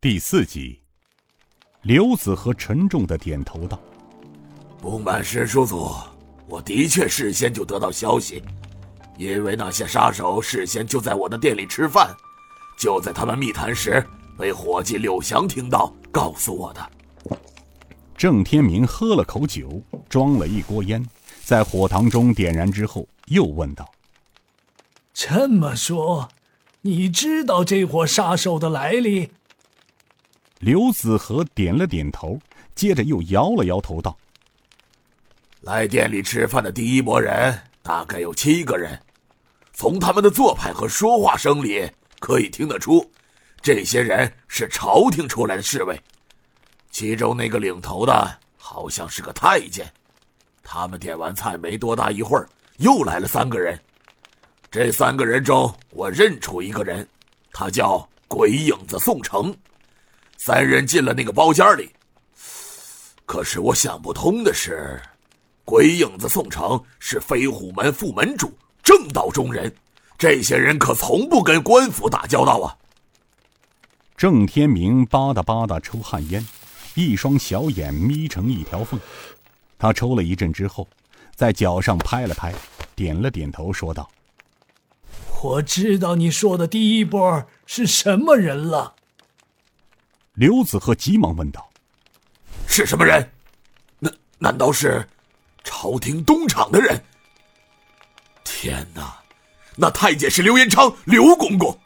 第四集，刘子和沉重的点头道：“不瞒师叔祖，我的确事先就得到消息，因为那些杀手事先就在我的店里吃饭，就在他们密谈时，被伙计柳祥听到，告诉我的。”郑天明喝了口酒，装了一锅烟，在火塘中点燃之后，又问道：“这么说，你知道这伙杀手的来历？”刘子和点了点头，接着又摇了摇头道：“来店里吃饭的第一拨人大概有七个人，从他们的做派和说话声里可以听得出，这些人是朝廷出来的侍卫。”其中那个领头的好像是个太监，他们点完菜没多大一会儿，又来了三个人。这三个人中，我认出一个人，他叫鬼影子宋城。三人进了那个包间里，可是我想不通的是，鬼影子宋城是飞虎门副门主，正道中人，这些人可从不跟官府打交道啊。郑天明吧嗒吧嗒抽旱烟。一双小眼眯成一条缝，他抽了一阵之后，在脚上拍了拍，点了点头，说道：“我知道你说的第一波是什么人了。”刘子和急忙问道：“是什么人？难难道是朝廷东厂的人？天哪，那太监是刘延昌，刘公公。”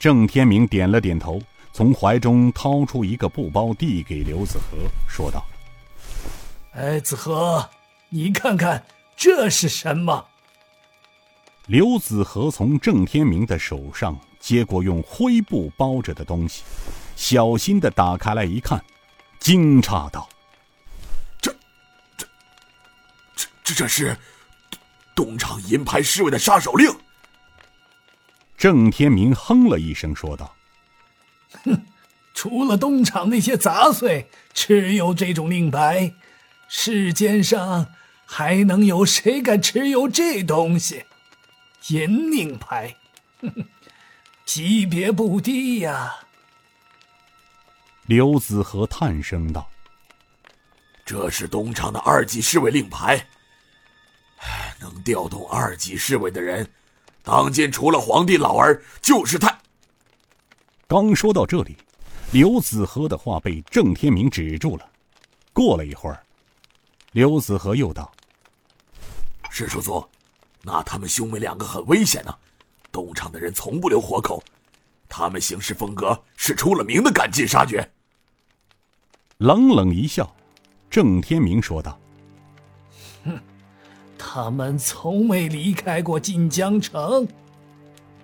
郑天明点了点头。从怀中掏出一个布包，递给刘子和，说道：“哎，子和，你看看这是什么？”刘子和从郑天明的手上接过用灰布包着的东西，小心的打开来一看，惊诧道：“这、这、这、这这是东厂银牌侍卫的杀手令。”郑天明哼了一声，说道。哼，除了东厂那些杂碎持有这种令牌，世间上还能有谁敢持有这东西？银令牌，哼级别不低呀。刘子和叹声道：“这是东厂的二级侍卫令牌，能调动二级侍卫的人，当今除了皇帝老儿，就是他。”刚说到这里，刘子和的话被郑天明止住了。过了一会儿，刘子和又道：“师叔祖，那他们兄妹两个很危险呢。东厂的人从不留活口，他们行事风格是出了名的赶尽杀绝。”冷冷一笑，郑天明说道：“哼，他们从未离开过晋江城，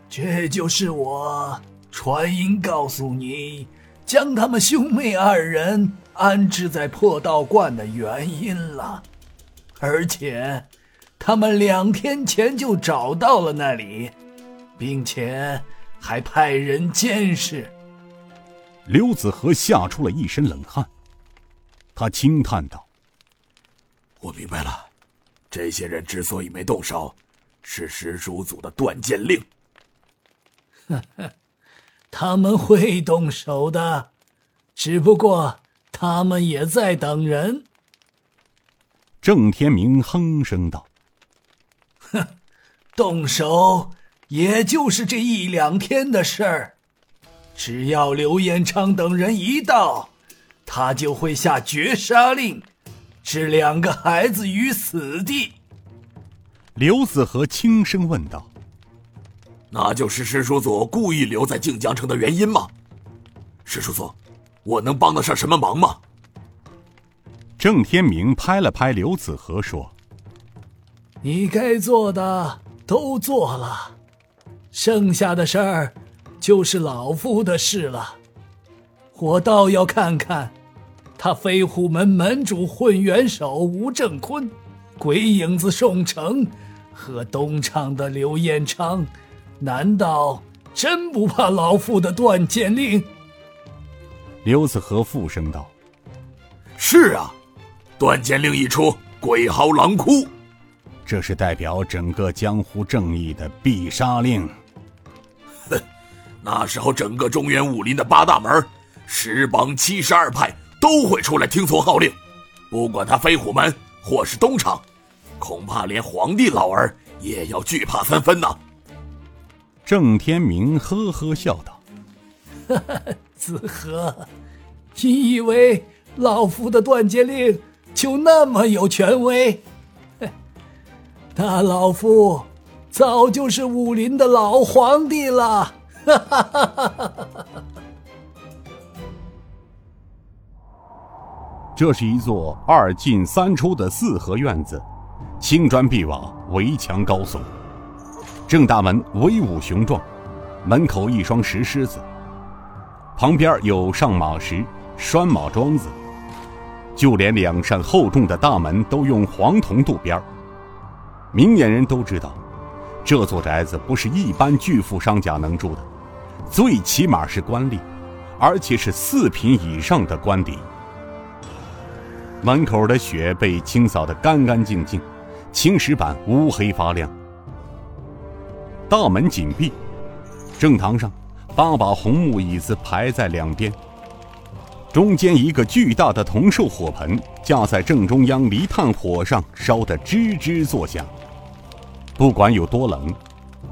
这就是我。”传音告诉你，将他们兄妹二人安置在破道观的原因了，而且，他们两天前就找到了那里，并且还派人监视。刘子和吓出了一身冷汗，他轻叹道：“我明白了，这些人之所以没动手，是师叔祖的断剑令。”呵呵。他们会动手的，只不过他们也在等人。郑天明哼声道：“哼，动手也就是这一两天的事儿。只要刘延昌等人一到，他就会下绝杀令，置两个孩子于死地。”刘子和轻声问道。那就是师叔祖故意留在靖江城的原因吗？师叔祖，我能帮得上什么忙吗？郑天明拍了拍刘子和说：“你该做的都做了，剩下的事儿就是老夫的事了。我倒要看看，他飞虎门门主混元首吴正坤、鬼影子宋城和东厂的刘彦昌。”难道真不怕老夫的断剑令？刘子和附声道：“是啊，断剑令一出，鬼嚎狼哭，这是代表整个江湖正义的必杀令。哼，那时候整个中原武林的八大门，十帮七十二派都会出来听从号令，不管他飞虎门或是东厂，恐怕连皇帝老儿也要惧怕三分呐。郑天明呵呵笑道：“子和，你以为老夫的断节令就那么有权威？那老夫早就是武林的老皇帝了。”哈哈哈哈哈！这是一座二进三出的四合院子，青砖碧瓦，围墙高耸。正大门威武雄壮，门口一双石狮子，旁边有上马石、拴马桩子，就连两扇厚重的大门都用黄铜镀边明眼人都知道，这座宅子不是一般巨富商家能住的，最起码是官吏，而且是四品以上的官邸。门口的雪被清扫得干干净净，青石板乌黑发亮。大门紧闭，正堂上八把红木椅子排在两边，中间一个巨大的铜兽火盆架在正中央离炭火上，烧得吱吱作响。不管有多冷，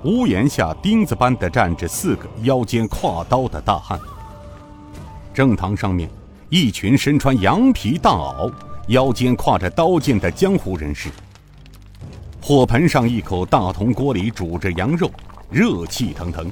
屋檐下钉子般的站着四个腰间挎刀的大汉。正堂上面，一群身穿羊皮大袄、腰间挎着刀剑的江湖人士。火盆上一口大铜锅里煮着羊肉，热气腾腾。